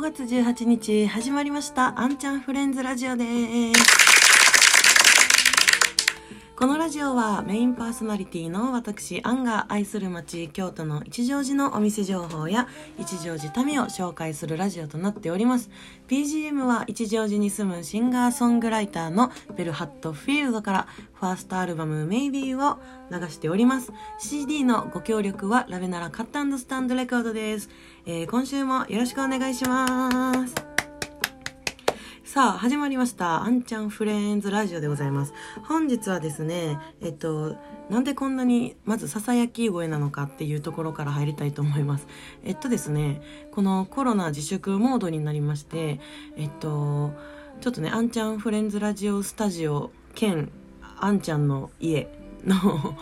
5月18日始まりました。あんちゃんフレンズラジオです。このラジオはメインパーソナリティの私、アンが愛する街、京都の一乗寺のお店情報や一乗寺民を紹介するラジオとなっております。BGM は一乗寺に住むシンガーソングライターのベルハットフィールドからファーストアルバム Maybe を流しております。CD のご協力はラベナラカットスタンドレコードです。えー、今週もよろしくお願いします。さあ、始まりました。あんちゃんフレンズラジオでございます。本日はですね、えっと、なんでこんなに、まず、ささやき声なのかっていうところから入りたいと思います。えっとですね、このコロナ自粛モードになりまして、えっと、ちょっとね、あんちゃんフレンズラジオスタジオ兼、あんちゃんの家の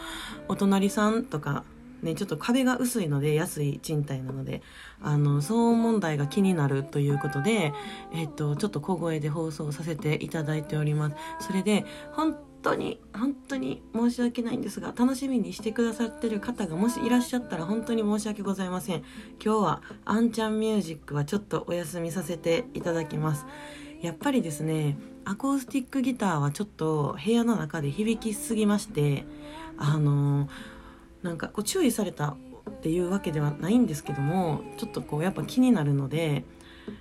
お隣さんとか、ね、ちょっと壁が薄いので安い賃貸なのであの騒音問題が気になるということで、えっと、ちょっと小声で放送させていただいております。それで本当に本当に申し訳ないんですが楽しみにしてくださってる方がもしいらっしゃったら本当に申し訳ございません。今日はあんちゃんミュージックはちょっとお休みさせていただきます。やっぱりですねアコースティックギターはちょっと部屋の中で響きすぎましてあのーなんかこう注意されたっていうわけではないんですけどもちょっとこうやっぱ気になるので、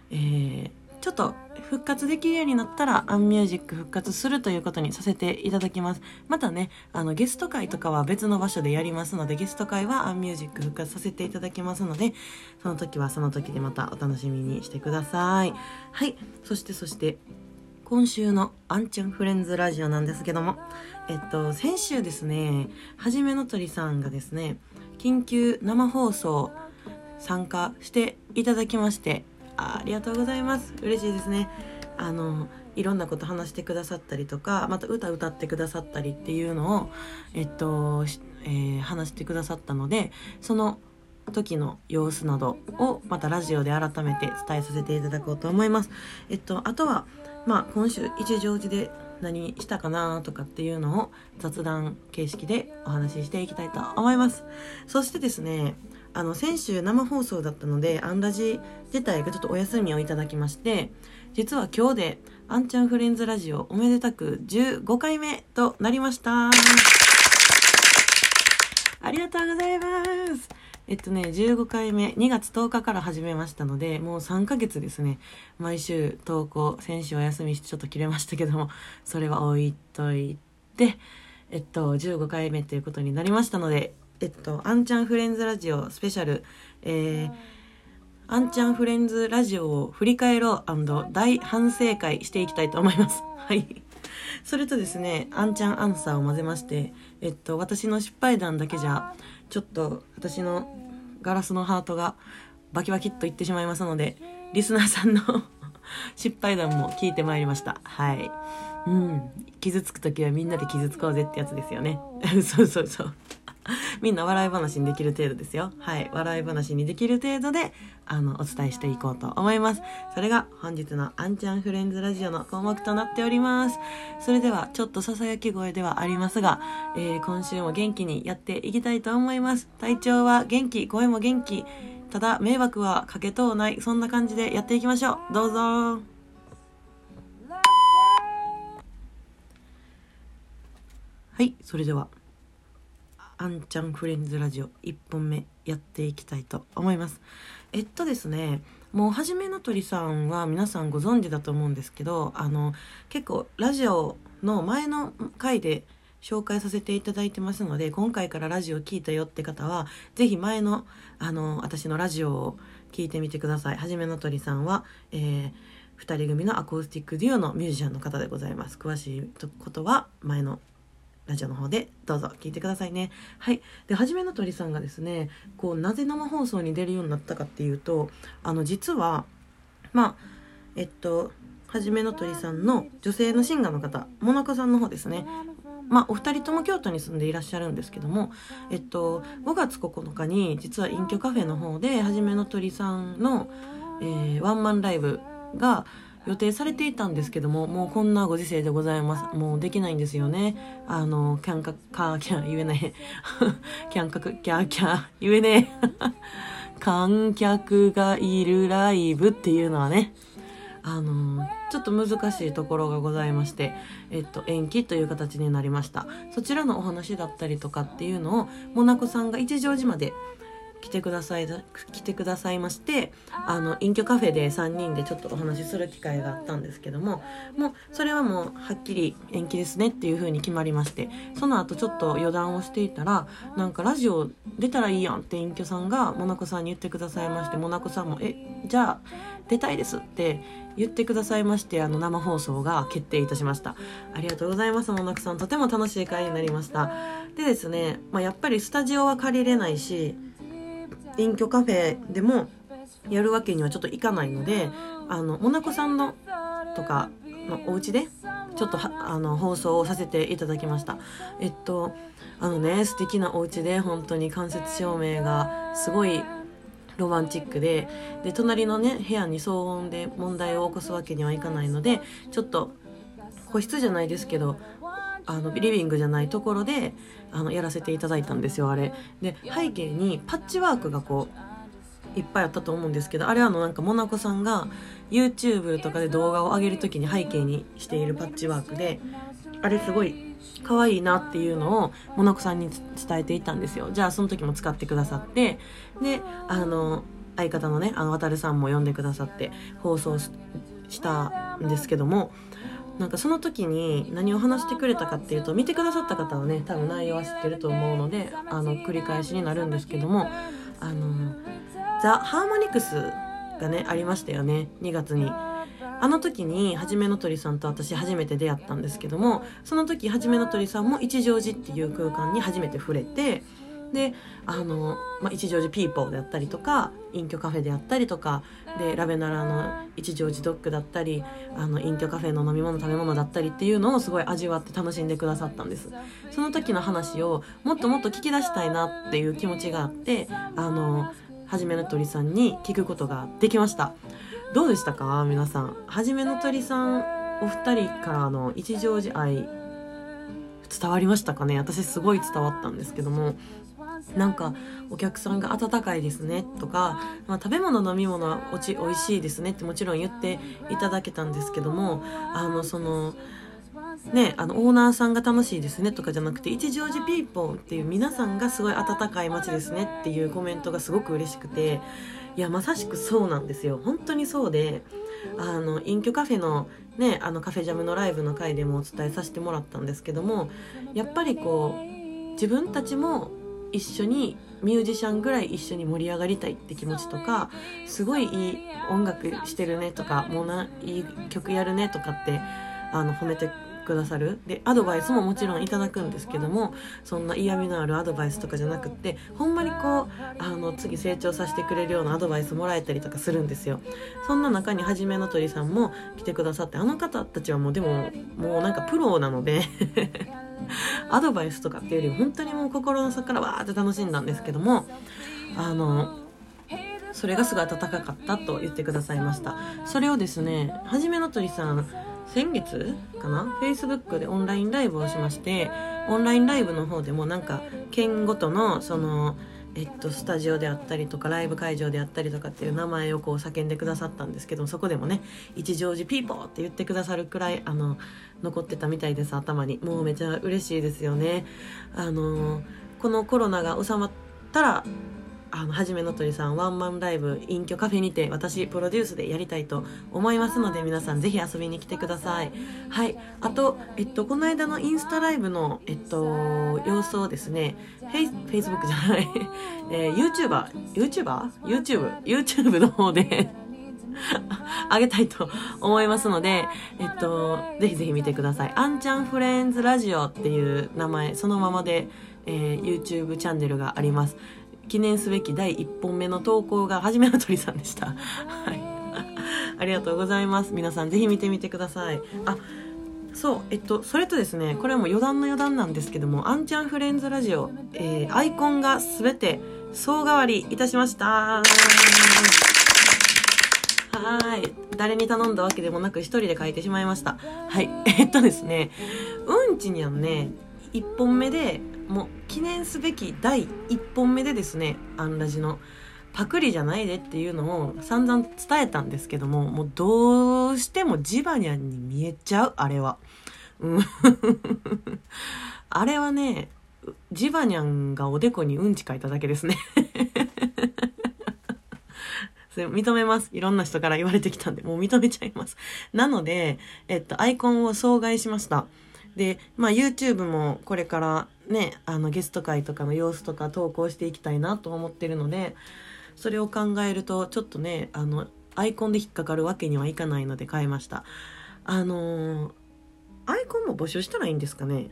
えー、ちょっと復活できるようになったらアンミュージック復活するということにさせていただきます。またねあのゲスト会とかは別の場所でやりますのでゲスト会はアンミュージック復活させていただきますのでその時はその時でまたお楽しみにしてください。はい。そしてそして今週のアンチャンフレンズラジオなんですけども、えっと、先週ですね、はじめの鳥さんがですね、緊急生放送参加していただきまして、ありがとうございます。嬉しいですね。あの、いろんなこと話してくださったりとか、また歌歌ってくださったりっていうのを、えっと、えー、話してくださったので、その時の様子などをまたラジオで改めて伝えさせていただこうと思います。えっと、あとは、まあ、今週一乗寺で何したかなとかっていうのを雑談形式でお話ししていきたいと思います。そしてですね、あの、先週生放送だったので、アンラジ自体がちょっとお休みをいただきまして、実は今日で、アンちゃんフレンズラジオおめでたく15回目となりました。ありがとうございます。えっとね、15回目、2月10日から始めましたので、もう3ヶ月ですね。毎週投稿、先週お休みしてちょっと切れましたけども、それは置いといて、えっと、15回目ということになりましたので、えっと、あんちゃんフレンズラジオスペシャル、えー、あんちゃんフレンズラジオを振り返ろう大反省会していきたいと思います。はい。それとですね、あんちゃんアンサーを混ぜまして、えっと、私の失敗談だけじゃ、ちょっと私のガラスのハートがバキバキっといってしまいますので、リスナーさんの失敗談も聞いてまいりました。はい。うん。傷つく時はみんなで傷つこうぜってやつですよね。そうそうそう。みんな笑い話にできる程度ですよ。はい。笑い話にできる程度で、あの、お伝えしていこうと思います。それが本日のあんちゃんフレンズラジオの項目となっております。それでは、ちょっと囁き声ではありますが、えー、今週も元気にやっていきたいと思います。体調は元気、声も元気。ただ、迷惑はかけとうない。そんな感じでやっていきましょう。どうぞ。はい、それでは。あんちゃんフレンズラジオ1本目やっていきたいと思います。えっとですね、もうはじめの鳥さんは皆さんご存知だと思うんですけど、あの、結構ラジオの前の回で紹介させていただいてますので、今回からラジオ聞いたよって方は、ぜひ前の、あの、私のラジオを聞いてみてください。はじめの鳥さんは、えー、2人組のアコースティックデュオのミュージシャンの方でございます。詳しいことは前のラジオの方でどうぞ聞いてくださいね。はい。で、はじめの鳥さんがですね、こう、なぜ生放送に出るようになったかっていうと、あの、実は、まあ、えっと、はじめの鳥さんの女性のシンガーの方、もなかさんの方ですね。まあ、お二人とも京都に住んでいらっしゃるんですけども、えっと、5月9日に、実は隠居カフェの方で、はじめの鳥さんの、えー、ワンマンライブが、予定されていたんですけども、もうこんなご時世でございます。もうできないんですよね。あの、キャンカカーキャン言えない。キャンカクキャーキャー言えねえ。観客がいるライブっていうのはね、あの、ちょっと難しいところがございまして、えっと、延期という形になりました。そちらのお話だったりとかっていうのを、モナコさんが一乗寺まで来てください来てくださいましてあの隠居カフェで3人でちょっとお話しする機会があったんですけどももうそれはもうはっきり延期ですねっていう風に決まりましてその後ちょっと余談をしていたらなんかラジオ出たらいいやんって隠居さんがモナコさんに言ってくださいましてモナコさんも「えじゃあ出たいです」って言ってくださいましてあの生放送が決定いたしました。ありがとうございますモナコさん。とても楽しい会になりました。でですね、まあ、やっぱりスタジオは借りれないし隠居カフェでもやるわけにはちょっといかないのであのモナコさんのとかのお家でちょっとあの放送をさせていただきました。えっとあのね素敵なお家で本当に間接照明がすごいロマンチックでで隣のね部屋に騒音で問題を起こすわけにはいかないのでちょっと個室じゃないですけどあのリビングじゃないところであのやらせていただいたんですよあれ。で背景にパッチワークがこういっぱいあったと思うんですけどあれはあのなんかモナコさんが YouTube とかで動画を上げる時に背景にしているパッチワークであれすごい可愛いなっていうのをモナコさんに伝えていたんですよ。じゃあその時も使ってくださってであの相方のねあの渡さんも呼んでくださって放送したんですけどもなんかその時に何を話してくれたかっていうと見てくださった方はね多分内容は知ってると思うのであの繰り返しになるんですけどもあのザ・ハーモニクスがねありましたよね2月に。あの時にはじめの鳥さんと私初めて出会ったんですけどもその時はじめの鳥さんも一乗寺っていう空間に初めて触れてであの、まあ、一乗寺ピーポーであったりとか隠居カフェであったりとかでラベナラの一乗寺ドッグだったり隠居カフェの飲み物食べ物だったりっていうのをすごい味わって楽しんでくださったんです。その時の話をもっともっと聞き出したいなっていう気持ちがあってあのはじめの鳥さんに聞くことができました。どうでしたか皆さん。はじめの鳥さんお二人からの一乗寺愛伝わりましたかね。私すごい伝わったんですけども。なんかお客さんが温かいですねとか、まあ、食べ物飲み物はおち美味しいですねってもちろん言っていただけたんですけどもあのそのね、あのオーナーさんが楽しいですねとかじゃなくて一乗寺ピーポーっていう皆さんがすごい温かい街ですねっていうコメントがすごく嬉しくていやまさしくそうなんですよ。本当にそうであの隠居カフェのねあのカフェジャムのライブの回でもお伝えさせてもらったんですけどもやっぱりこう自分たちも一緒にミュージシャンぐらい一緒に盛り上がりたいって気持ちとかすごいいい音楽してるねとかもうないい曲やるねとかってあの褒めてくださる。でアドバイスももちろんいただくんですけどもそんな嫌味のあるアドバイスとかじゃなくってほんまにこうあの次成長させてくれるようなアドバイスもらえたりとかするんですよ。そんな中にはじめの鳥さんも来てくださってあの方たちはもうでももうなんかプロなので アドバイスとかっていうより本当にもう心の底からわーって楽しんだんですけどもあのそれがすごい温かかったと言ってくださいました。それをですねはじめの鳥さん先月かな Facebook でオンラインライブをしましてオンラインライブの方でもなんか県ごとのそのえっと、スタジオであったりとかライブ会場であったりとかっていう名前をこう叫んでくださったんですけどそこでもね「一乗寺ピーポー」って言ってくださるくらいあの残ってたみたいです頭に。もうめちゃ嬉しいですよね。あのこのコロナが収まったらあのはじめの鳥さんワンマンライブ隠居カフェにて私プロデュースでやりたいと思いますので皆さんぜひ遊びに来てくださいはいあとえっとこの間のインスタライブのえっと様子をですねフェイフェイスブックじゃない、えー、YouTuber YouTuber YouTube YouTube の方で あげたいと思いますので、えっと、ぜひぜひ見てください。あんちゃんフレンズラジオっていう名前、そのままで、えー、YouTube チャンネルがあります。記念すべき第1本目の投稿がはじめの鳥さんでした。はい。ありがとうございます。皆さんぜひ見てみてください。あ、そう、えっと、それとですね、これはもう余談の余談なんですけども、あんちゃんフレンズラジオ、えー、アイコンがすべて総代わりいたしました。はい。誰に頼んだわけでもなく一人で書いてしまいました。はい。えっとですね、うんちにはね、1本目でもう記念すべき第1本目でですねアンラジのパクリじゃないでっていうのを散々伝えたんですけども、もうどうしてもジバニャンに見えちゃう、あれは。うん。あれはね、ジバニャンがおでこにうんち書いただけですね。認めます。いろんな人から言われてきたんで、もう認めちゃいます。なので、えっと、アイコンを障害しました。で、まあ YouTube もこれからね、あのゲスト会とかの様子とか投稿していきたいなと思ってるので、それを考えると、ちょっとね、あの、アイコンで引っかかるわけにはいかないので変えました。あのー、アイコンも募集したらいいんですかね？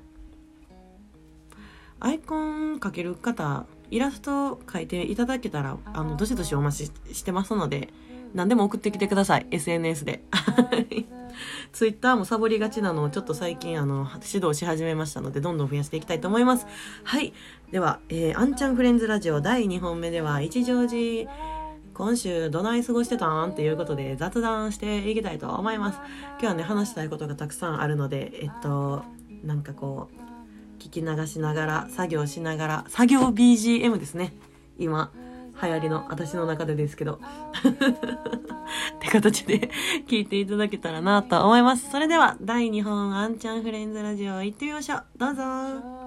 アイコンかける方、イラスト描いていただけたら、あの、どしどしお待ちしてますので、何でも送ってきてください。SNS で。ツイッターもサボりがちなのをちょっと最近あの指導し始めましたのでどんどん増やしていきたいと思います。はい。では、えー、あんちゃんフレンズラジオ第2本目では一乗寺今週どない過ごしてたん？っていうことで雑談していきたいと思います。今日はね話したいことがたくさんあるのでえっとなんかこう聞き流しながら作業しながら作業 BGM ですね。今。流行りの私の中でですけど って形で聞いていただけたらなと思います。それでは第2本あんちゃんフレンズラジオ行ってみましょう。どうぞ